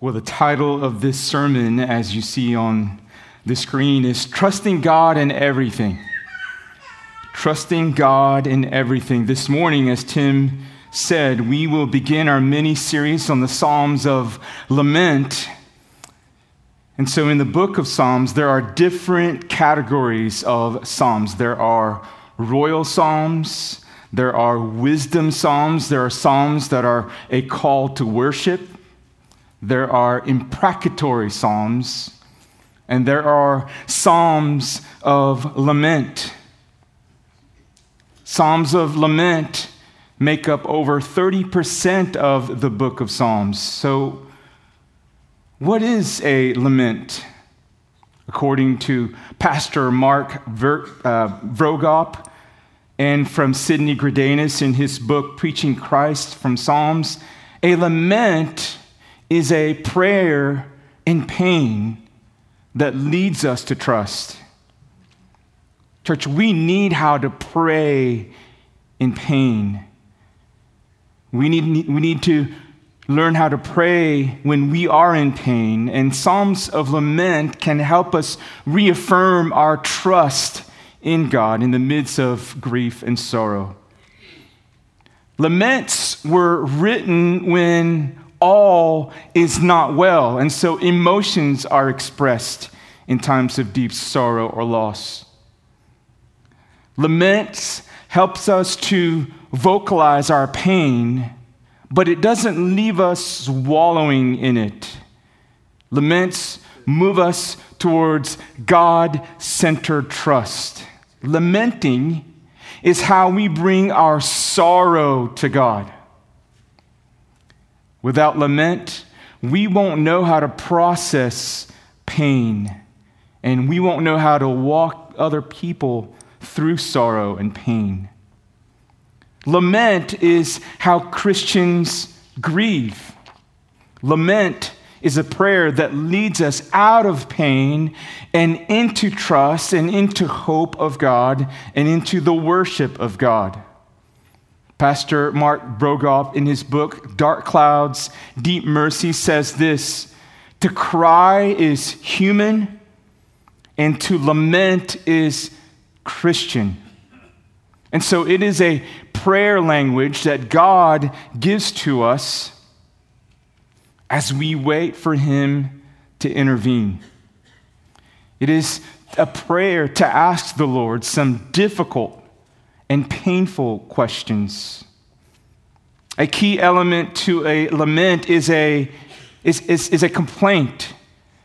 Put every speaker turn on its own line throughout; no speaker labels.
Well, the title of this sermon, as you see on the screen, is Trusting God in Everything. Trusting God in Everything. This morning, as Tim said, we will begin our mini series on the Psalms of Lament. And so, in the book of Psalms, there are different categories of Psalms. There are royal Psalms, there are wisdom Psalms, there are Psalms that are a call to worship there are imprecatory psalms, and there are psalms of lament. Psalms of lament make up over 30% of the book of Psalms. So, what is a lament? According to Pastor Mark Ver, uh, Vroegop and from Sidney Greidanus in his book Preaching Christ from Psalms, a lament is a prayer in pain that leads us to trust. Church, we need how to pray in pain. We need, we need to learn how to pray when we are in pain, and Psalms of Lament can help us reaffirm our trust in God in the midst of grief and sorrow. Laments were written when all is not well. And so emotions are expressed in times of deep sorrow or loss. Lament helps us to vocalize our pain, but it doesn't leave us wallowing in it. Laments move us towards God centered trust. Lamenting is how we bring our sorrow to God. Without lament, we won't know how to process pain, and we won't know how to walk other people through sorrow and pain. Lament is how Christians grieve. Lament is a prayer that leads us out of pain and into trust and into hope of God and into the worship of God. Pastor Mark Vroegop, in his book, Dark Clouds, Deep Mercy, says this To cry is human, and to lament is Christian. And so it is a prayer language that God gives to us as we wait for Him to intervene. It is a prayer to ask the Lord some difficult and painful questions. A key element to a lament is a, is, is, is a complaint.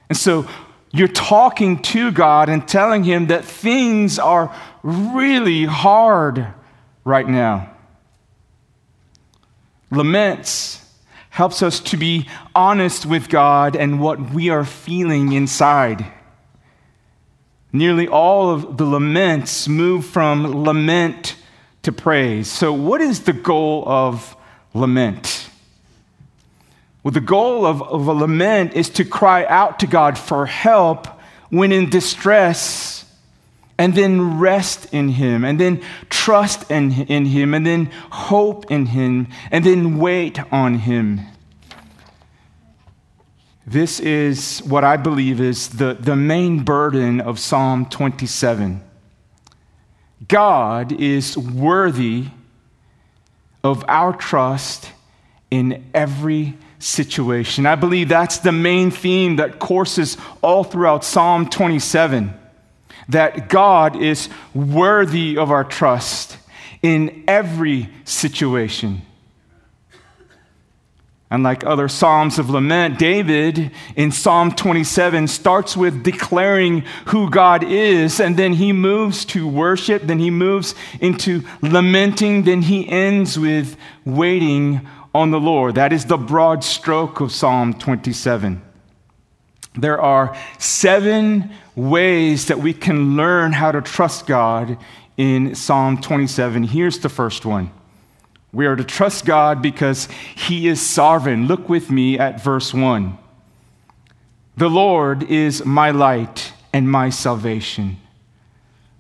And so you're talking to God and telling Him that things are really hard right now. Laments helps us to be honest with God and what we are feeling inside. Nearly all of the laments move from lament to praise. So, what is the goal of lament? Well, the goal of, of a lament is to cry out to God for help when in distress, and then rest in Him, and then trust in, in Him, and then hope in Him, and then wait on Him. This is what I believe is the, the main burden of Psalm 27. God is worthy of our trust in every situation. I believe that's the main theme that courses all throughout Psalm 27 that God is worthy of our trust in every situation. Unlike other Psalms of lament, David in Psalm 27 starts with declaring who God is, and then he moves to worship, then he moves into lamenting, then he ends with waiting on the Lord. That is the broad stroke of Psalm 27. There are seven ways that we can learn how to trust God in Psalm 27. Here's the first one. We are to trust God because He is sovereign. Look with me at verse 1. The Lord is my light and my salvation.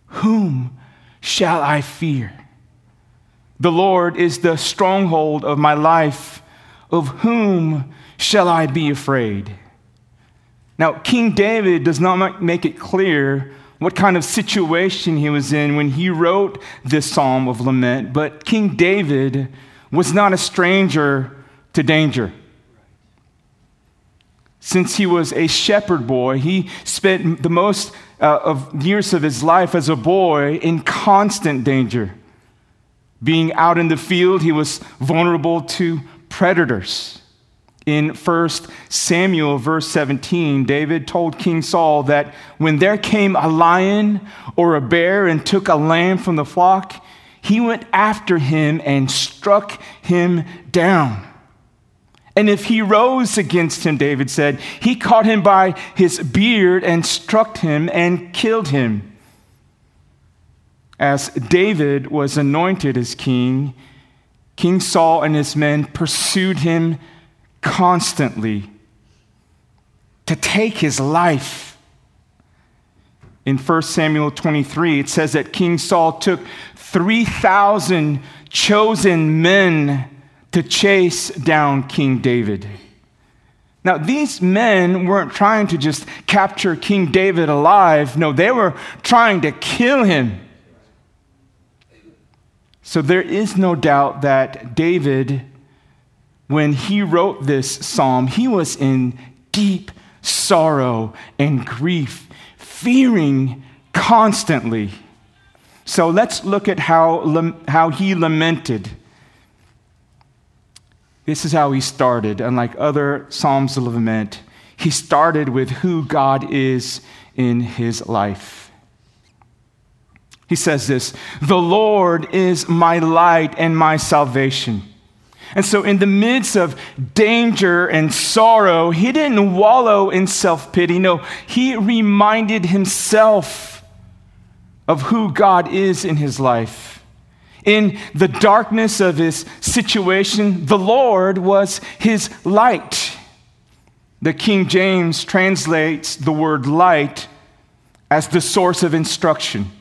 Whom shall I fear? The Lord is the stronghold of my life. Of whom shall I be afraid? Now, King David does not make it clear what kind of situation he was in when he wrote this psalm of lament, but King David was not a stranger to danger. Since he was a shepherd boy, he spent the most uh, of years of his life as a boy in constant danger. Being out in the field, he was vulnerable to predators. In 1 Samuel, verse 17, David told King Saul that when there came a lion or a bear and took a lamb from the flock, he went after him and struck him down. And if he rose against him, David said, he caught him by his beard and struck him and killed him. As David was anointed as king, King Saul and his men pursued him constantly to take his life. In 1 Samuel 23, it says that King Saul took 3,000 chosen men to chase down King David. Now, these men weren't trying to just capture King David alive. No, they were trying to kill him. So there is no doubt that David, when he wrote this psalm, he was in deep sorrow and grief, fearing constantly. So let's look at how, how he lamented. This is how he started. Unlike other Psalms of Lament, he started with who God is in his life. He says this The Lord is my light and my salvation. And so, in the midst of danger and sorrow, he didn't wallow in self pity. No, he reminded himself of who God is in his life. In the darkness of his situation, the Lord was his light. The King James translates the word light as the source of instruction.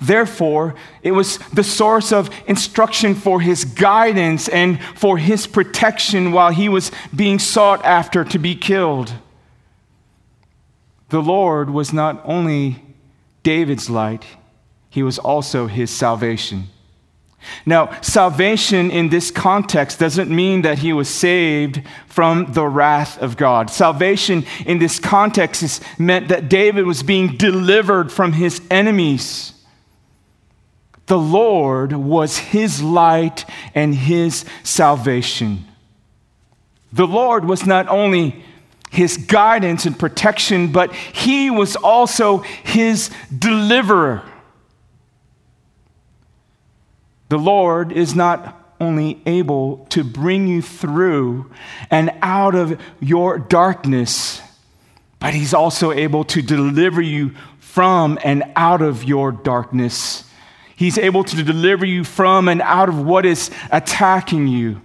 Therefore, it was the source of instruction for his guidance and for his protection while he was being sought after to be killed. The Lord was not only David's light, he was also his salvation. Now, salvation in this context doesn't mean that he was saved from the wrath of God. Salvation in this context is meant that David was being delivered from his enemies. The Lord was his light and his salvation. The Lord was not only his guidance and protection, but he was also his deliverer. The Lord is not only able to bring you through and out of your darkness, but he's also able to deliver you from and out of your darkness. He's able to deliver you from and out of what is attacking you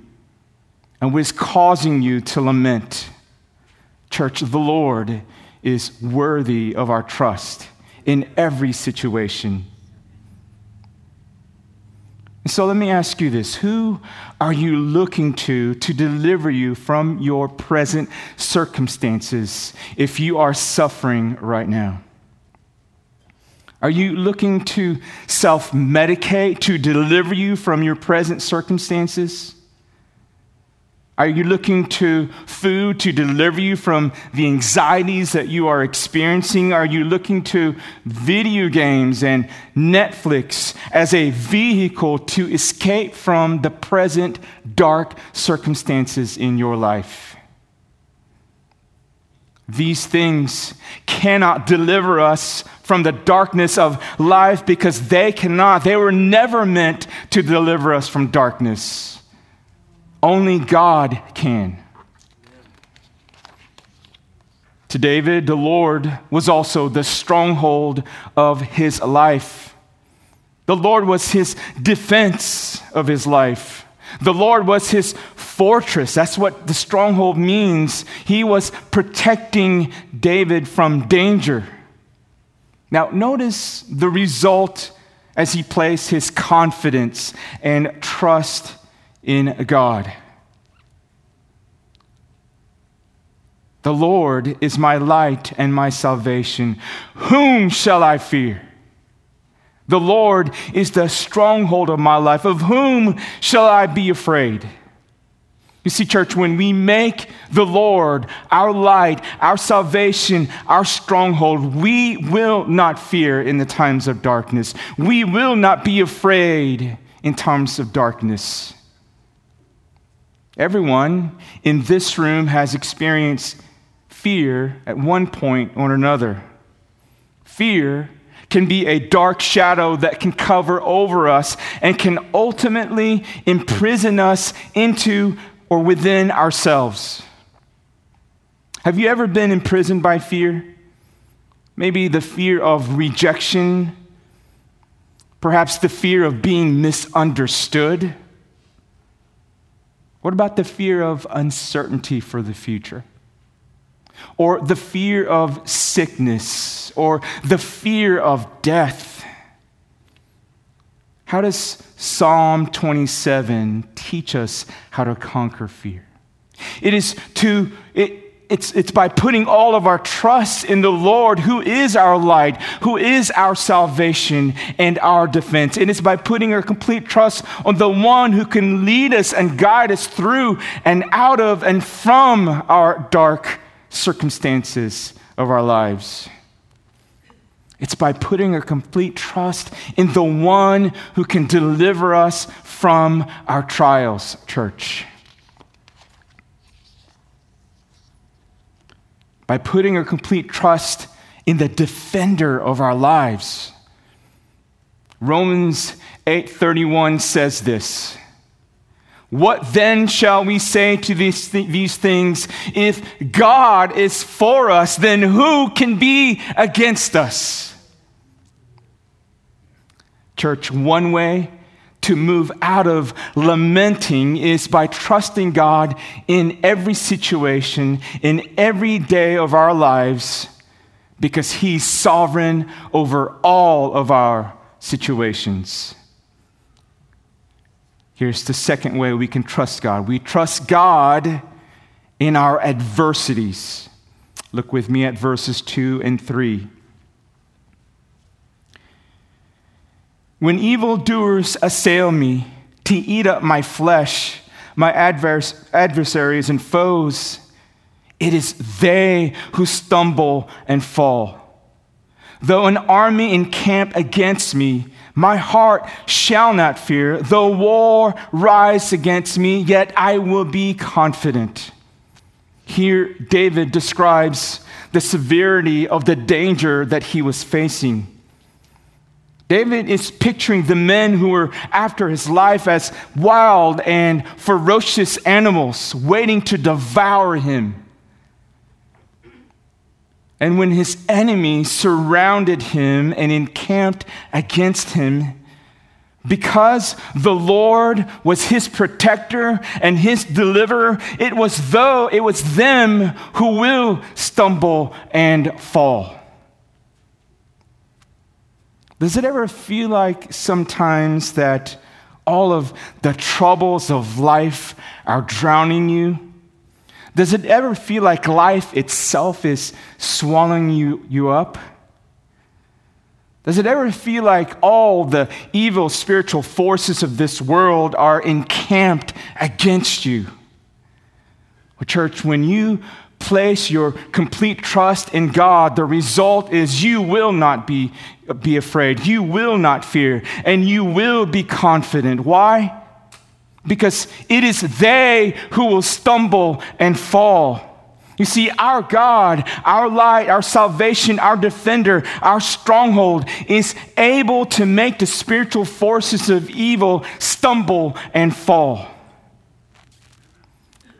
and what is causing you to lament. Church, the Lord is worthy of our trust in every situation. So let me ask you this Who are you looking to to deliver you from your present circumstances if you are suffering right now? Are you looking to self medicate to deliver you from your present circumstances? Are you looking to food to deliver you from the anxieties that you are experiencing? Are you looking to video games and Netflix as a vehicle to escape from the present dark circumstances in your life? These things cannot deliver us from the darkness of life because they cannot. They were never meant to deliver us from darkness. Only God can. To David, the Lord was also the stronghold of his life. The Lord was his defense of his life. The Lord was his fortress. That's what the stronghold means. He was protecting David from danger. Now, notice the result as he placed his confidence and trust in God. The Lord is my light and my salvation. Whom shall I fear? The Lord is the stronghold of my life. Of whom shall I be afraid? You see, church, when we make the Lord our light, our salvation, our stronghold, we will not fear in the times of darkness. We will not be afraid in times of darkness. Everyone in this room has experienced fear at one point or another. Fear can be a dark shadow that can cover over us and can ultimately imprison us into or within ourselves. Have you ever been imprisoned by fear? Maybe the fear of rejection, perhaps the fear of being misunderstood. What about the fear of uncertainty for the future? Or the fear of sickness? Or the fear of death? How does Psalm 27 teach us how to conquer fear? It is to, it, it's, it's by putting all of our trust in the Lord, who is our light, who is our salvation and our defense. And it's by putting our complete trust on the one who can lead us and guide us through and out of and from our dark circumstances of our lives. It's by putting our complete trust in the one who can deliver us from our trials, church. By putting our complete trust in the defender of our lives. Romans 8:31 says this. What then shall we say to these, th- these things? If God is for us, then who can be against us? Church, one way to move out of lamenting is by trusting God in every situation, in every day of our lives, because He's sovereign over all of our situations. Here's the second way we can trust God we trust God in our adversities. Look with me at verses 2 and 3. When evildoers assail me to eat up my flesh, my advers- adversaries and foes, it is they who stumble and fall. Though an army encamp against me, my heart shall not fear. Though war rise against me, yet I will be confident. Here, David describes the severity of the danger that he was facing. David is picturing the men who were after his life as wild and ferocious animals waiting to devour him. And when his enemies surrounded him and encamped against him, because the Lord was his protector and his deliverer, it was though it was them who will stumble and fall. Does it ever feel like sometimes that all of the troubles of life are drowning you? Does it ever feel like life itself is swallowing you, you up? Does it ever feel like all the evil spiritual forces of this world are encamped against you? Well, church, when you place your complete trust in God, the result is you will not be, be afraid. You will not fear. And you will be confident. Why? Because it is they who will stumble and fall. You see, our God, our light, our salvation, our defender, our stronghold is able to make the spiritual forces of evil stumble and fall.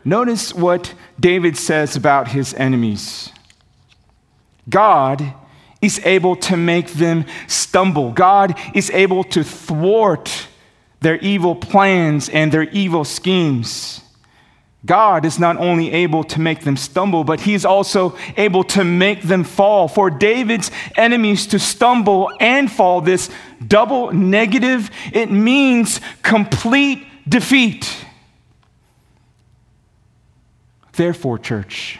Notice what David says about his enemies God is able to make them stumble, God is able to thwart their evil plans and their evil schemes. God is not only able to make them stumble, but he's also able to make them fall. For David's enemies to stumble and fall, this double negative, it means complete defeat. Therefore, church,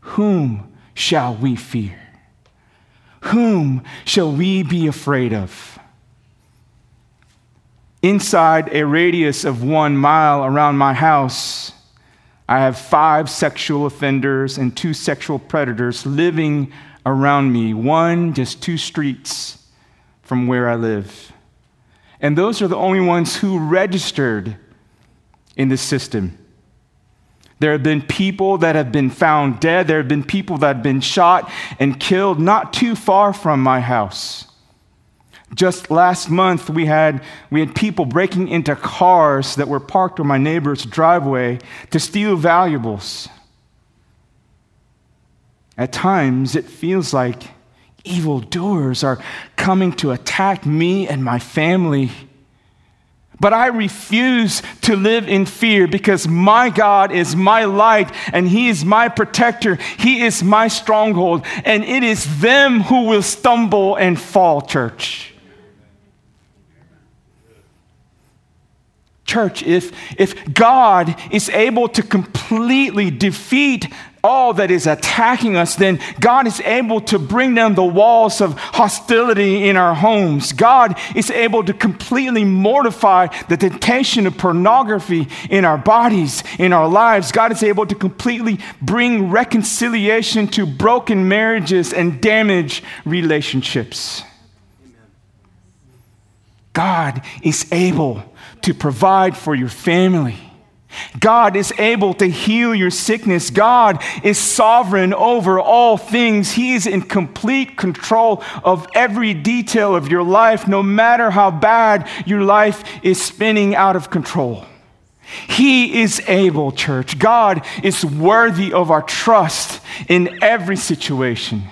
whom shall we fear? Whom shall we be afraid of? Inside a radius of one mile around my house, I have five sexual offenders and two sexual predators living around me, one just two streets from where I live. And those are the only ones who registered in the system. There have been people that have been found dead. There have been people that have been shot and killed not too far from my house. Just last month, we had, we had people breaking into cars that were parked on my neighbor's driveway to steal valuables. At times, it feels like evildoers are coming to attack me and my family. But I refuse to live in fear because my God is my light and He is my protector. He is my stronghold. And it is them who will stumble and fall, church. Church, if, if God is able to completely defeat all that is attacking us, then God is able to bring down the walls of hostility in our homes. God is able to completely mortify the temptation of pornography in our bodies, in our lives. God is able to completely bring reconciliation to broken marriages and damaged relationships. God is able to provide for your family. God is able to heal your sickness. God is sovereign over all things. He is in complete control of every detail of your life, no matter how bad your life is spinning out of control. He is able, church. God is worthy of our trust in every situation.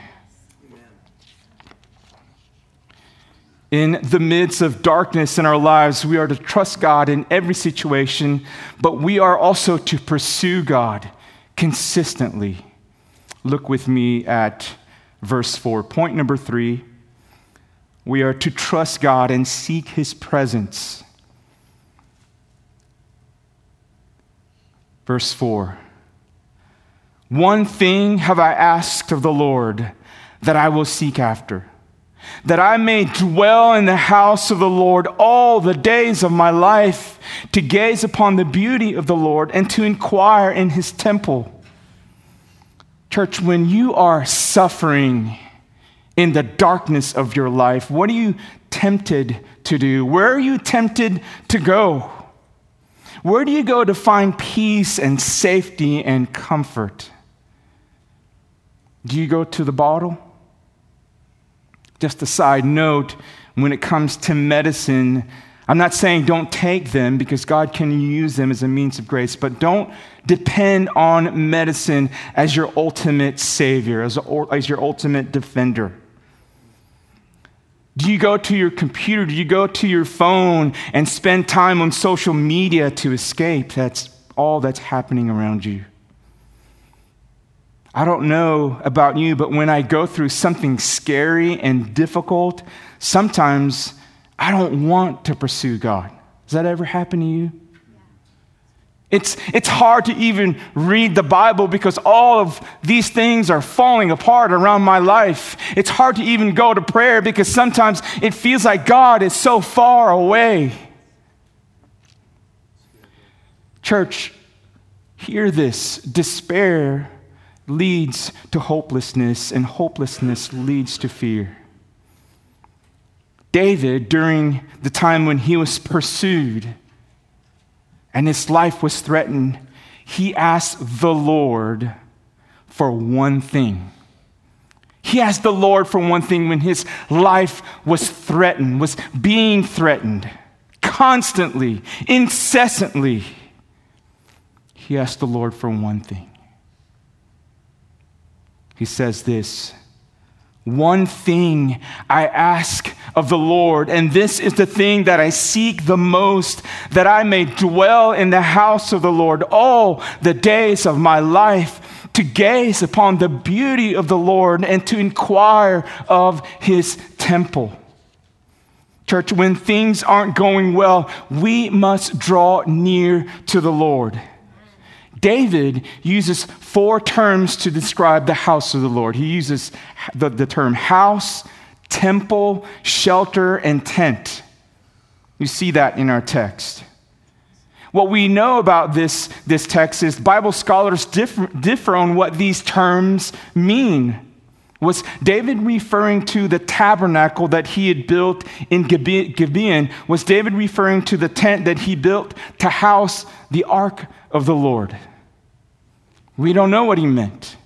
In the midst of darkness in our lives, we are to trust God in every situation, but we are also to pursue God consistently. Look with me at verse 4. Point number three we are to trust God and seek his presence. Verse 4 One thing have I asked of the Lord that I will seek after that I may dwell in the house of the Lord all the days of my life, to gaze upon the beauty of the Lord and to inquire in his temple. Church, when you are suffering in the darkness of your life, what are you tempted to do? Where are you tempted to go? Where do you go to find peace and safety and comfort? Do you go to the bottle? Just a side note when it comes to medicine, I'm not saying don't take them because God can use them as a means of grace, but don't depend on medicine as your ultimate savior, as, as your ultimate defender. Do you go to your computer? Do you go to your phone and spend time on social media to escape? That's all that's happening around you. I don't know about you, but when I go through something scary and difficult, sometimes I don't want to pursue God. Does that ever happen to you? It's, it's hard to even read the Bible because all of these things are falling apart around my life. It's hard to even go to prayer because sometimes it feels like God is so far away. Church, hear this despair leads to hopelessness, and hopelessness leads to fear. David, during the time when he was pursued and his life was threatened, he asked the Lord for one thing. He asked the Lord for one thing when his life was threatened, was being threatened constantly, incessantly. He asked the Lord for one thing he says this One thing I ask of the Lord, and this is the thing that I seek the most, that I may dwell in the house of the Lord all the days of my life. To gaze upon the beauty of the Lord and to inquire of his temple. Church, when things aren't going well, we must draw near to the Lord. David uses four terms to describe the house of the Lord. He uses the, the term house, temple, shelter, and tent. You see that in our text. What we know about this, this text is Bible scholars differ, differ on what these terms mean. Was David referring to the tabernacle that he had built in Gibeon? Was David referring to the tent that he built to house the ark of the Lord? We don't know what he meant.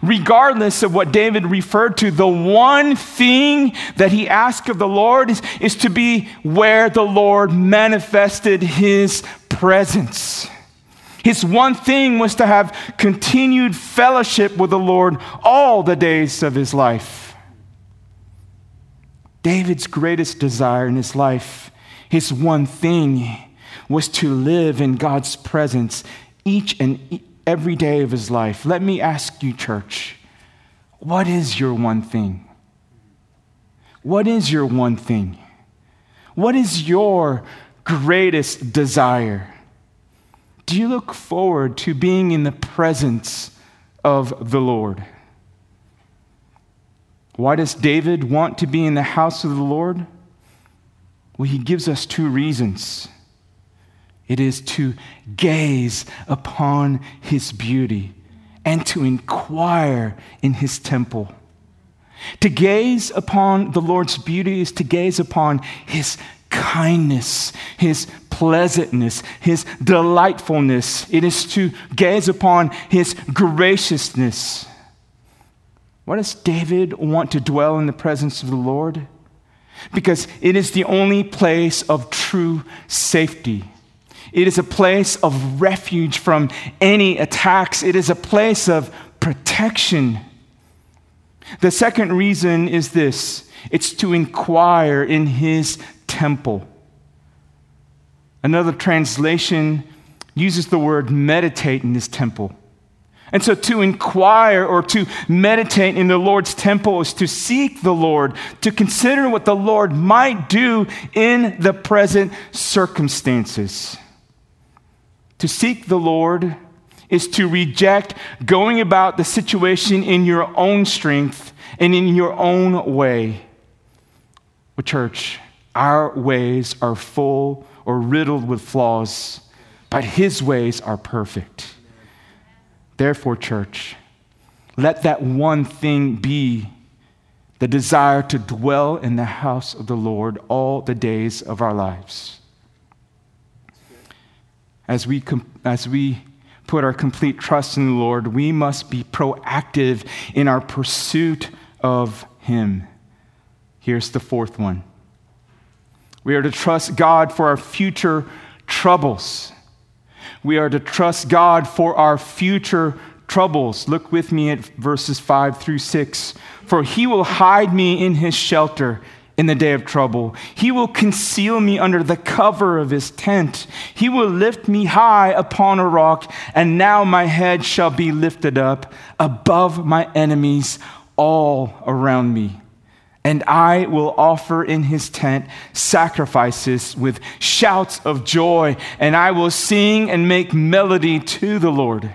Regardless of what David referred to, the one thing that he asked of the Lord is, is to be where the Lord manifested his presence. His one thing was to have continued fellowship with the Lord all the days of his life. David's greatest desire in his life, his one thing, was to live in God's presence each and every day of his life. Let me ask you, church, what is your one thing? What is your one thing? What is your greatest desire? Do you look forward to being in the presence of the Lord? Why does David want to be in the house of the Lord? Well, he gives us two reasons. It is to gaze upon his beauty and to inquire in his temple. To gaze upon the Lord's beauty is to gaze upon his kindness, his pleasantness, his delightfulness. It is to gaze upon his graciousness. Why does David want to dwell in the presence of the Lord? Because it is the only place of true safety. It is a place of refuge from any attacks. It is a place of protection. The second reason is this it's to inquire in his temple. Another translation uses the word meditate in this temple. And so to inquire or to meditate in the Lord's temple is to seek the Lord, to consider what the Lord might do in the present circumstances. To seek the Lord is to reject going about the situation in your own strength and in your own way. Well, church, our ways are full or riddled with flaws, but His ways are perfect. Therefore, church, let that one thing be the desire to dwell in the house of the Lord all the days of our lives. As we, as we put our complete trust in the Lord, we must be proactive in our pursuit of Him. Here's the fourth one we are to trust God for our future troubles. We are to trust God for our future troubles. Look with me at verses 5 through 6. For he will hide me in his shelter in the day of trouble. He will conceal me under the cover of his tent. He will lift me high upon a rock, and now my head shall be lifted up above my enemies all around me and I will offer in his tent sacrifices with shouts of joy, and I will sing and make melody to the Lord.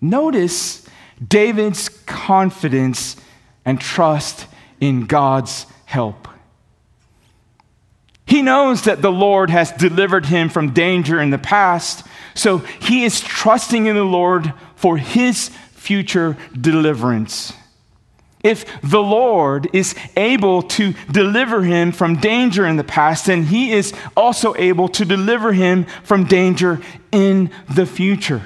Notice David's confidence and trust in God's help. He knows that the Lord has delivered him from danger in the past, so he is trusting in the Lord for his future deliverance. If the Lord is able to deliver him from danger in the past, then he is also able to deliver him from danger in the future.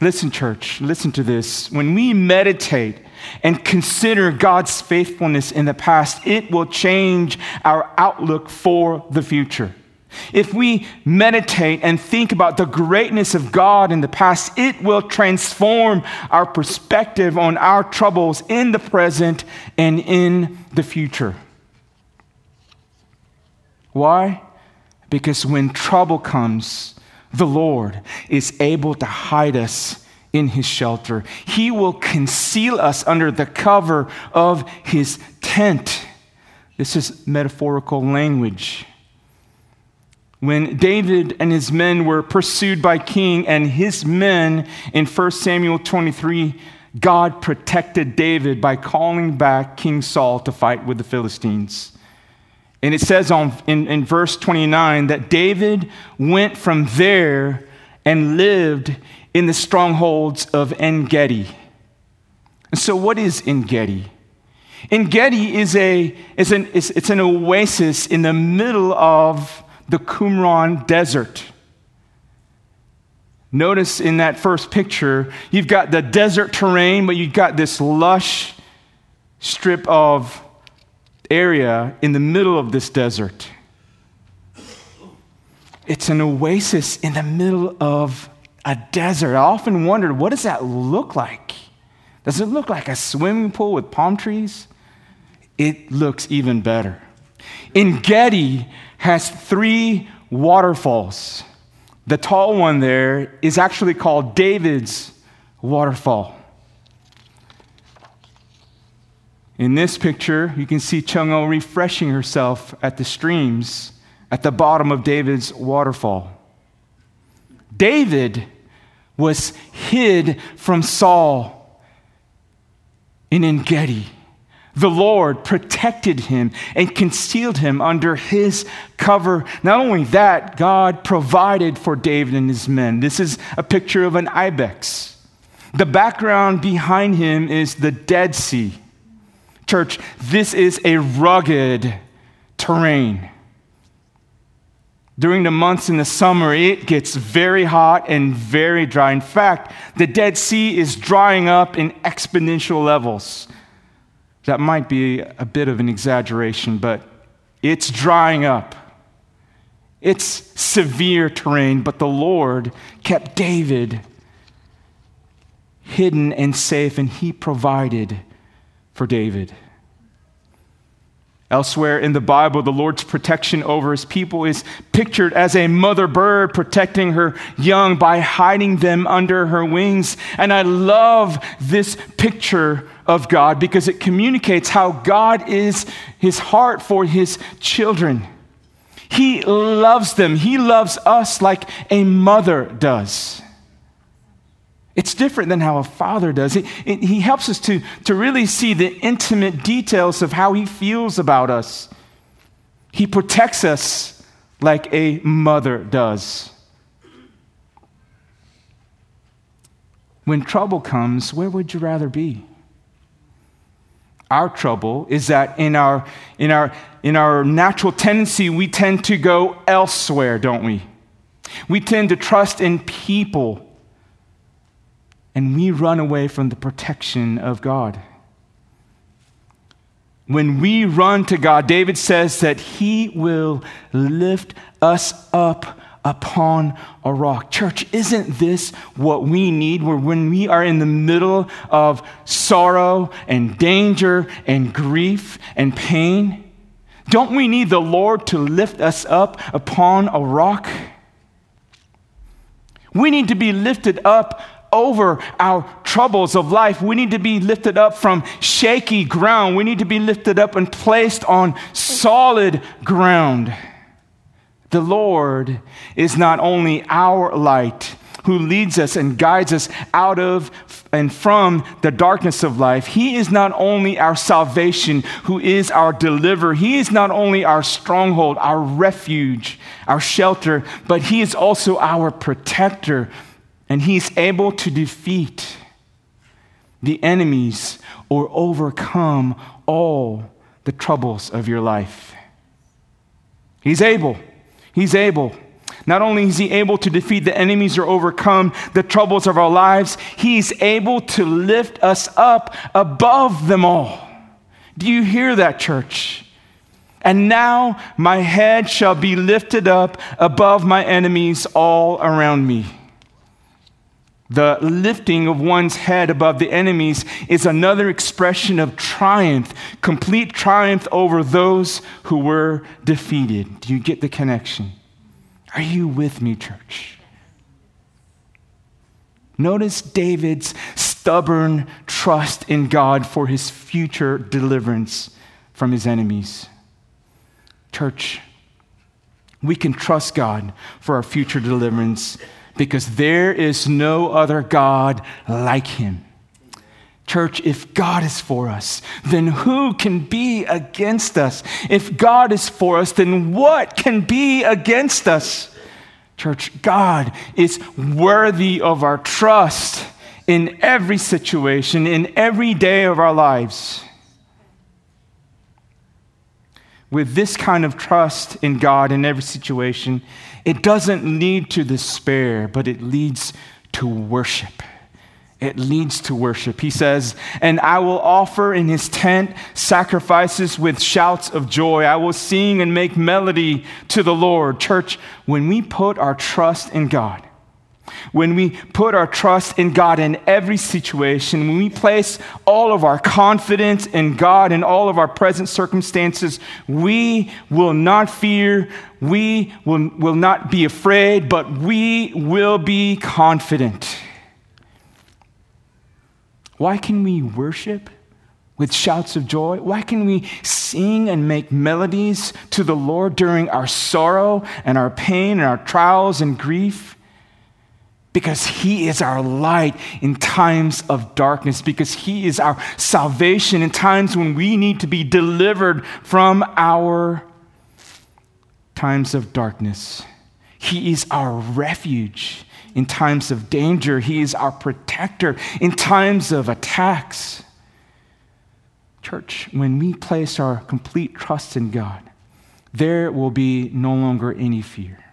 Listen, church, listen to this. When we meditate and consider God's faithfulness in the past, it will change our outlook for the future. If we meditate and think about the greatness of God in the past, it will transform our perspective on our troubles in the present and in the future. Why? Because when trouble comes, the Lord is able to hide us in his shelter. He will conceal us under the cover of his tent. This is metaphorical language. When David and his men were pursued by king and his men in 1 Samuel 23, God protected David by calling back King Saul to fight with the Philistines. And it says on, in, in verse 29 that David went from there and lived in the strongholds of En Gedi. So, what is En Gedi? En Gedi is, a, is an, it's, it's an oasis in the middle of the Qumran desert. Notice in that first picture, you've got the desert terrain, but you've got this lush strip of area in the middle of this desert. It's an oasis in the middle of a desert. I often wondered, what does that look like? Does it look like a swimming pool with palm trees? It looks even better. En Gedi has three waterfalls. The tall one there is actually called David's waterfall. In this picture, you can see Chung O refreshing herself at the streams at the bottom of David's waterfall. David was hid from Saul in En Gedi. The Lord protected him and concealed him under his cover. Not only that, God provided for David and his men. This is a picture of an ibex. The background behind him is the Dead Sea. Church, this is a rugged terrain. During the months in the summer, it gets very hot and very dry. In fact, the Dead Sea is drying up in exponential levels. That might be a bit of an exaggeration, but it's drying up. It's severe terrain, but the Lord kept David hidden and safe, and he provided for David. Elsewhere in the Bible, the Lord's protection over his people is pictured as a mother bird protecting her young by hiding them under her wings. And I love this picture of God because it communicates how God is his heart for his children. He loves them, he loves us like a mother does. It's different than how a father does. It, it, he helps us to, to really see the intimate details of how he feels about us. He protects us like a mother does. When trouble comes, where would you rather be? Our trouble is that in our, in our, in our natural tendency, we tend to go elsewhere, don't we? We tend to trust in people and we run away from the protection of God. When we run to God, David says that he will lift us up upon a rock. Church, isn't this what we need where when we are in the middle of sorrow and danger and grief and pain? Don't we need the Lord to lift us up upon a rock? We need to be lifted up over our troubles of life. We need to be lifted up from shaky ground. We need to be lifted up and placed on solid ground. The Lord is not only our light who leads us and guides us out of and from the darkness of life. He is not only our salvation, who is our deliverer. He is not only our stronghold, our refuge, our shelter, but He is also our protector and He is able to defeat the enemies or overcome all the troubles of your life. He's able. He's able. Not only is he able to defeat the enemies or overcome the troubles of our lives, he's able to lift us up above them all. Do you hear that, church? And now my head shall be lifted up above my enemies all around me. The lifting of one's head above the enemies is another expression of triumph, complete triumph over those who were defeated. Do you get the connection? Are you with me, church? Notice David's stubborn trust in God for his future deliverance from his enemies. Church, we can trust God for our future deliverance because there is no other God like him. Church, if God is for us, then who can be against us? If God is for us, then what can be against us? Church, God is worthy of our trust in every situation, in every day of our lives. With this kind of trust in God in every situation, it doesn't lead to despair, but it leads to worship. It leads to worship. He says, And I will offer in his tent sacrifices with shouts of joy. I will sing and make melody to the Lord. Church, when we put our trust in God, when we put our trust in God in every situation, when we place all of our confidence in God in all of our present circumstances, we will not fear, we will, will not be afraid, but we will be confident. Why can we worship with shouts of joy? Why can we sing and make melodies to the Lord during our sorrow and our pain and our trials and grief? Because He is our light in times of darkness, because He is our salvation in times when we need to be delivered from our times of darkness. He is our refuge in times of danger. He is our protector in times of attacks. Church, when we place our complete trust in God, there will be no longer any fear.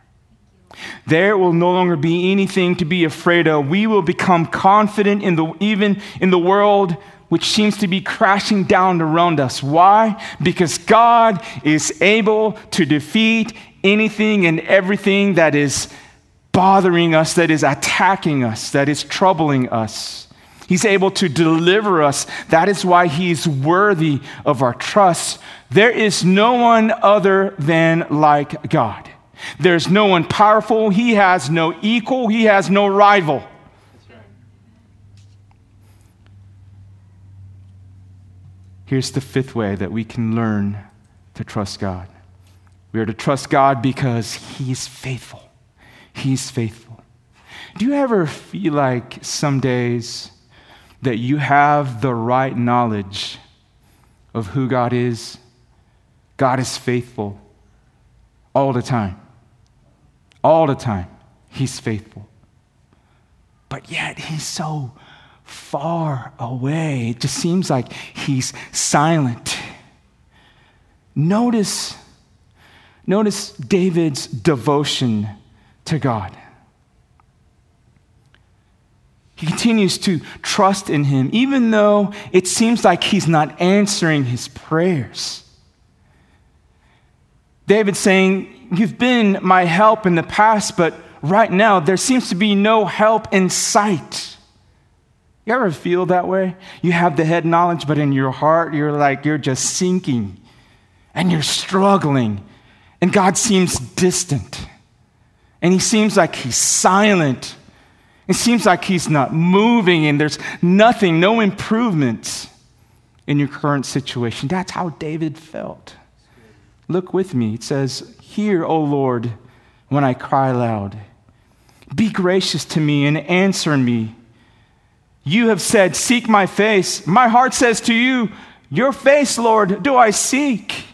There will no longer be anything to be afraid of. We will become confident in the, even in the world which seems to be crashing down around us. Why? Because God is able to defeat anything and everything that is bothering us, that is attacking us, that is troubling us. He's able to deliver us. That is why he's worthy of our trust. There is no one other than like God. There's no one powerful. He has no equal. He has no rival. Here's the fifth way that we can learn to trust God. We are to trust God because He's faithful. He's faithful. Do you ever feel like some days that you have the right knowledge of who God is? God is faithful all the time. All the time, He's faithful. But yet, He's so far away. It just seems like He's silent. Notice, notice David's devotion to God. He continues to trust in him, even though it seems like he's not answering his prayers. David's saying, You've been my help in the past, but right now there seems to be no help in sight. You ever feel that way? You have the head knowledge, but in your heart, you're like, you're just sinking and you're struggling, and God seems distant and he seems like he's silent. It seems like he's not moving and there's nothing, no improvements in your current situation. That's how David felt. Look with me. It says, Hear, O Lord, when I cry loud. Be gracious to me and answer me. You have said, Seek my face. My heart says to you, Your face, Lord, do I seek.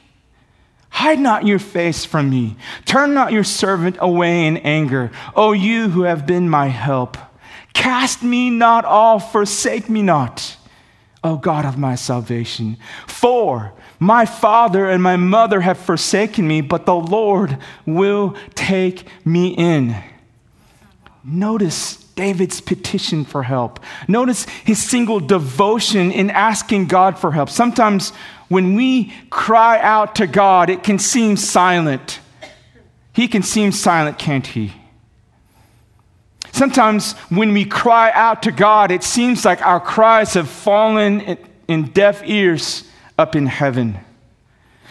Hide not your face from me. Turn not your servant away in anger. O you who have been my help, cast me not off, forsake me not, O God of my salvation. For my father and my mother have forsaken me, but the Lord will take me in. Notice David's petition for help. Notice his single devotion in asking God for help. Sometimes when we cry out to God, it can seem silent. He can seem silent, can't he? Sometimes when we cry out to God, it seems like our cries have fallen in deaf ears up in heaven.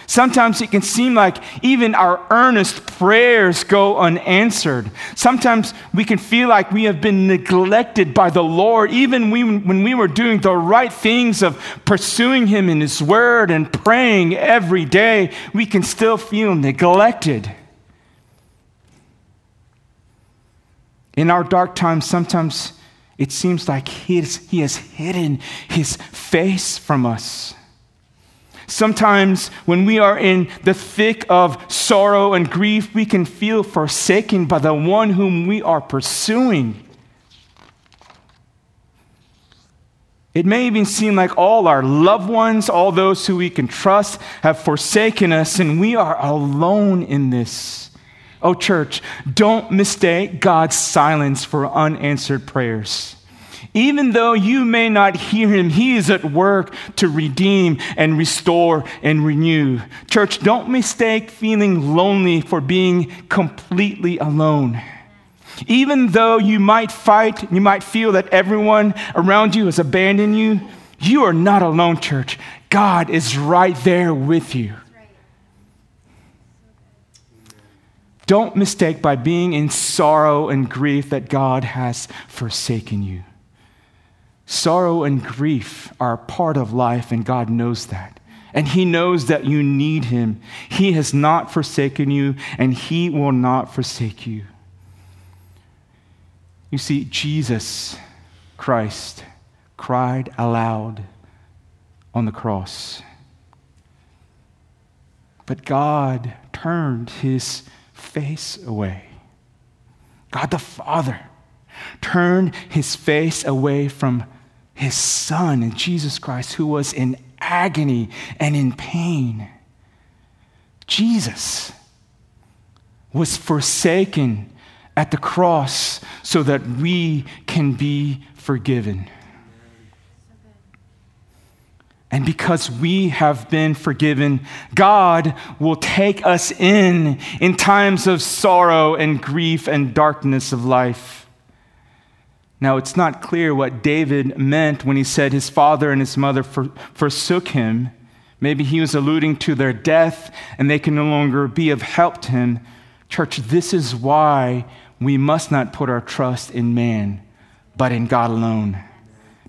Sometimes it can seem like even our earnest prayers go unanswered. Sometimes we can feel like we have been neglected by the Lord, even we, when we were doing the right things of pursuing Him in His Word and praying every day, we can still feel neglected. In our dark times, sometimes it seems like he, he has hidden his face from us. Sometimes, when we are in the thick of sorrow and grief, we can feel forsaken by the one whom we are pursuing. It may even seem like all our loved ones, all those who we can trust, have forsaken us, and we are alone in this. Oh, church, don't mistake God's silence for unanswered prayers. Even though you may not hear him, he is at work to redeem and restore and renew. Church, don't mistake feeling lonely for being completely alone. Even though you might fight, you might feel that everyone around you has abandoned you, you are not alone, church. God is right there with you. Don't mistake by being in sorrow and grief that God has forsaken you. Sorrow and grief are part of life, and God knows that. And He knows that you need Him. He has not forsaken you, and He will not forsake you. You see, Jesus Christ cried aloud on the cross. But God turned His face away. God the Father turned His face away from his son, Jesus Christ, who was in agony and in pain. Jesus was forsaken at the cross so that we can be forgiven. And because we have been forgiven, God will take us in in times of sorrow and grief and darkness of life. Now, it's not clear what David meant when he said his father and his mother for, forsook him. Maybe he was alluding to their death and they can no longer be of help to him. Church, this is why we must not put our trust in man, but in God alone.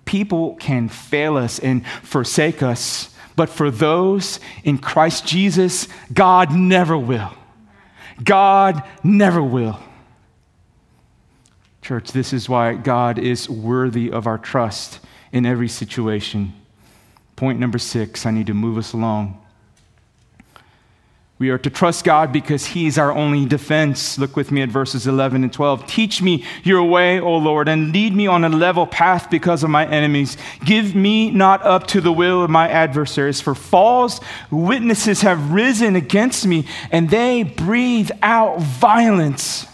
People can fail us and forsake us, but for those in Christ Jesus, God never will. God never will. Church, this is why God is worthy of our trust in every situation. Point number six, I need to move us along. We are to trust God because He is our only defense. Look with me at verses 11 and 12. Teach me your way, O Lord, and lead me on a level path because of my enemies. Give me not up to the will of my adversaries, for false witnesses have risen against me, and they breathe out violence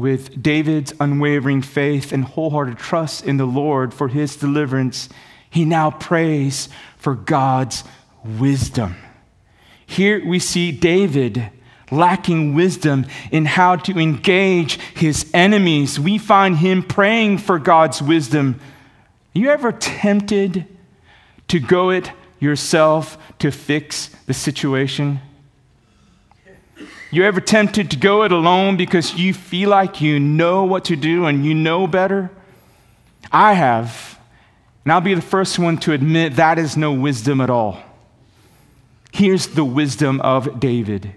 with David's unwavering faith and wholehearted trust in the Lord for his deliverance, he now prays for God's wisdom. Here we see David lacking wisdom in how to engage his enemies. We find him praying for God's wisdom. Are you ever tempted to go it yourself to fix the situation? You ever tempted to go it alone because you feel like you know what to do and you know better? I have. And I'll be the first one to admit that is no wisdom at all. Here's the wisdom of David.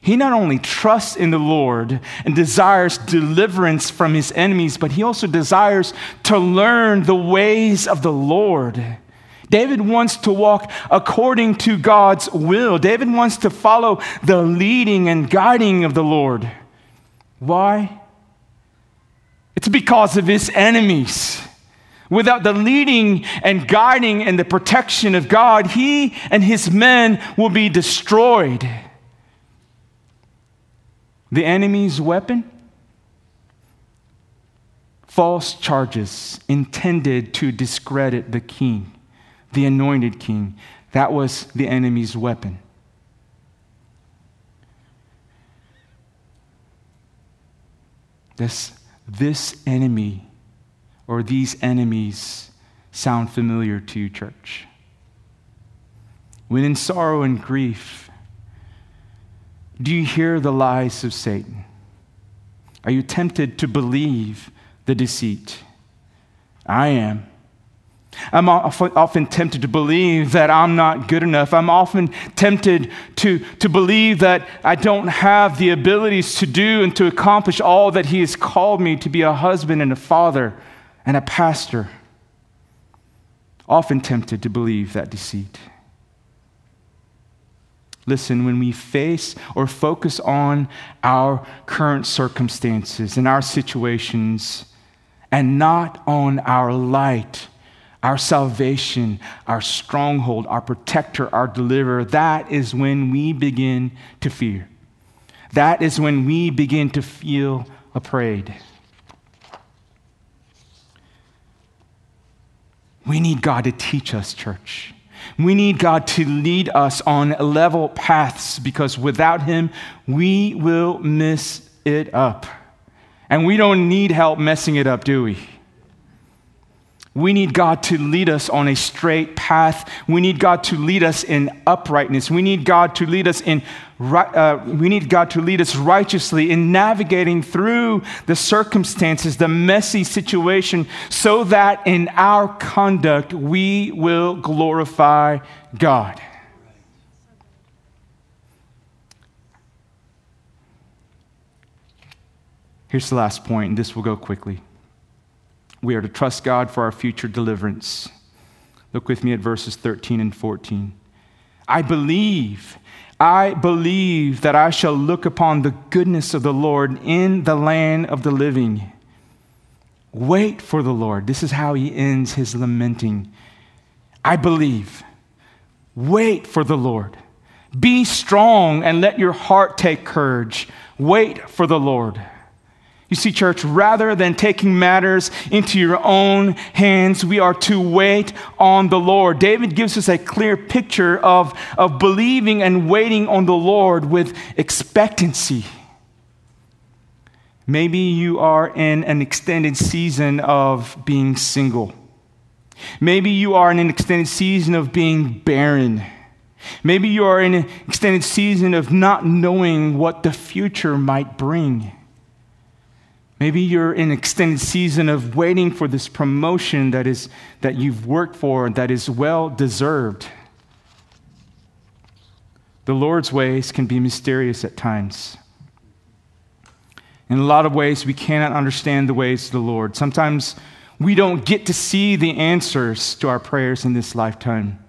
He not only trusts in the Lord and desires deliverance from his enemies, but he also desires to learn the ways of the Lord. David wants to walk according to God's will. David wants to follow the leading and guiding of the Lord. Why? It's because of his enemies. Without the leading and guiding and the protection of God, he and his men will be destroyed. The enemy's weapon? False charges intended to discredit the king the anointed king. That was the enemy's weapon. This, this enemy or these enemies sound familiar to you, church. When in sorrow and grief, do you hear the lies of Satan? Are you tempted to believe the deceit? I am. I'm often tempted to believe that I'm not good enough. I'm often tempted to, to believe that I don't have the abilities to do and to accomplish all that He has called me to be a husband and a father and a pastor. Often tempted to believe that deceit. Listen, when we face or focus on our current circumstances and our situations and not on our light, our salvation, our stronghold, our protector, our deliverer, that is when we begin to fear. That is when we begin to feel afraid. We need God to teach us, church. We need God to lead us on level paths because without Him, we will miss it up. And we don't need help messing it up, do we? We need God to lead us on a straight path. We need God to lead us in uprightness. We need God to lead us in uh, we need God to lead us righteously in navigating through the circumstances, the messy situation, so that in our conduct we will glorify God. Here's the last point, and this will go quickly. We are to trust God for our future deliverance. Look with me at verses 13 and 14. I believe, I believe that I shall look upon the goodness of the Lord in the land of the living. Wait for the Lord. This is how he ends his lamenting. I believe. Wait for the Lord. Be strong and let your heart take courage. Wait for the Lord. You see, church, rather than taking matters into your own hands, we are to wait on the Lord. David gives us a clear picture of, of believing and waiting on the Lord with expectancy. Maybe you are in an extended season of being single. Maybe you are in an extended season of being barren. Maybe you are in an extended season of not knowing what the future might bring. Maybe you're in an extended season of waiting for this promotion that, is, that you've worked for that is well deserved. The Lord's ways can be mysterious at times. In a lot of ways, we cannot understand the ways of the Lord. Sometimes we don't get to see the answers to our prayers in this lifetime.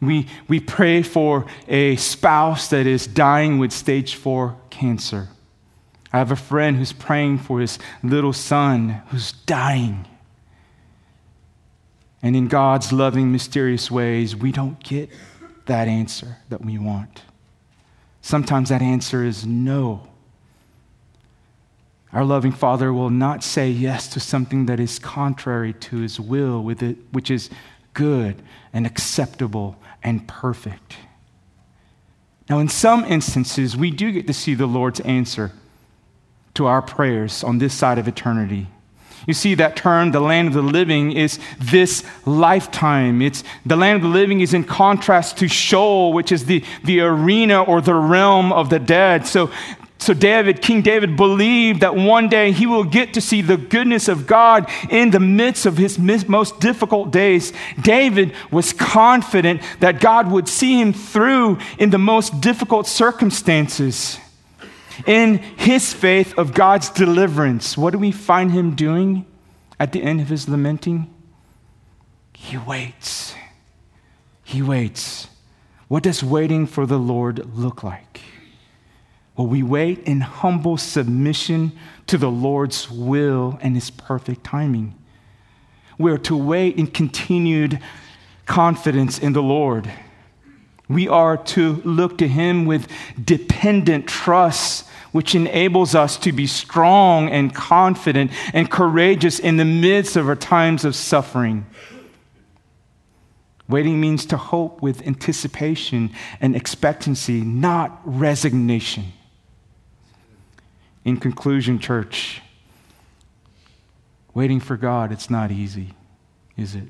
We, we pray for a spouse that is dying with stage four cancer. I have a friend who's praying for his little son who's dying. And in God's loving, mysterious ways, we don't get that answer that we want. Sometimes that answer is no. Our loving Father will not say yes to something that is contrary to His will, with it, which is good and acceptable and perfect. Now, in some instances, we do get to see the Lord's answer to our prayers on this side of eternity. You see, that term, the land of the living, is this lifetime. It's the land of the living is in contrast to Sheol, which is the, the arena or the realm of the dead. So, so David, King David, believed that one day he will get to see the goodness of God in the midst of his most difficult days. David was confident that God would see him through in the most difficult circumstances. In his faith of God's deliverance, what do we find him doing at the end of his lamenting? He waits. He waits. What does waiting for the Lord look like? Well, we wait in humble submission to the Lord's will and his perfect timing. We are to wait in continued confidence in the Lord. We are to look to him with dependent trust which enables us to be strong and confident and courageous in the midst of our times of suffering. Waiting means to hope with anticipation and expectancy, not resignation. In conclusion, church, waiting for God, it's not easy, is it?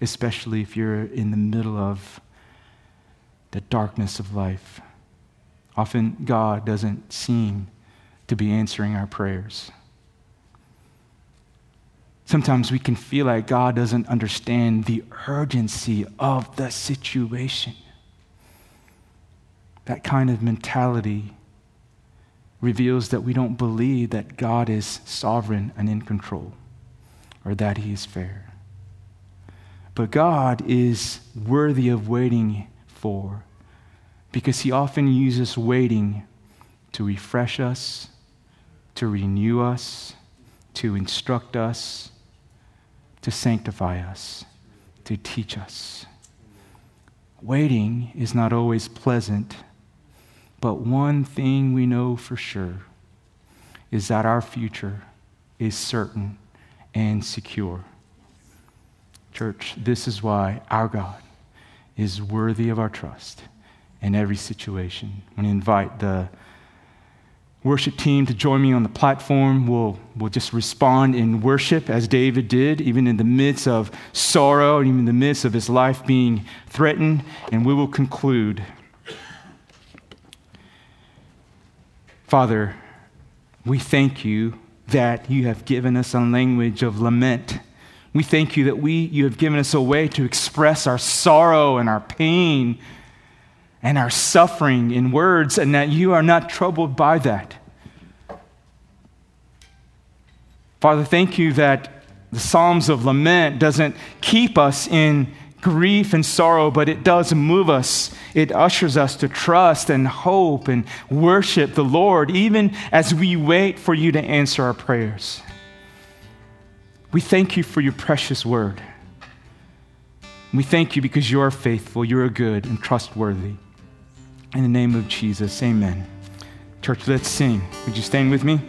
Especially if you're in the middle of the darkness of life. Often, God doesn't seem to be answering our prayers. Sometimes we can feel like God doesn't understand the urgency of the situation. That kind of mentality reveals that we don't believe that God is sovereign and in control or that he is fair. But God is worthy of waiting for because he often uses waiting to refresh us, to renew us, to instruct us to sanctify us, to teach us. Waiting is not always pleasant, but one thing we know for sure is that our future is certain and secure. Church, this is why our God is worthy of our trust in every situation. I'm to invite the worship team to join me on the platform. We'll, we'll just respond in worship as David did, even in the midst of sorrow, even in the midst of his life being threatened, and we will conclude. Father, we thank you that you have given us a language of lament. We thank you that we, you have given us a way to express our sorrow and our pain and our suffering in words, and that you are not troubled by that. Father, thank you that the Psalms of Lament doesn't keep us in grief and sorrow, but it does move us. It ushers us to trust and hope and worship the Lord, even as we wait for you to answer our prayers. We thank you for your precious word. We thank you because you are faithful, you are good and trustworthy. In the name of Jesus, amen. Church, let's sing. Would you stand with me?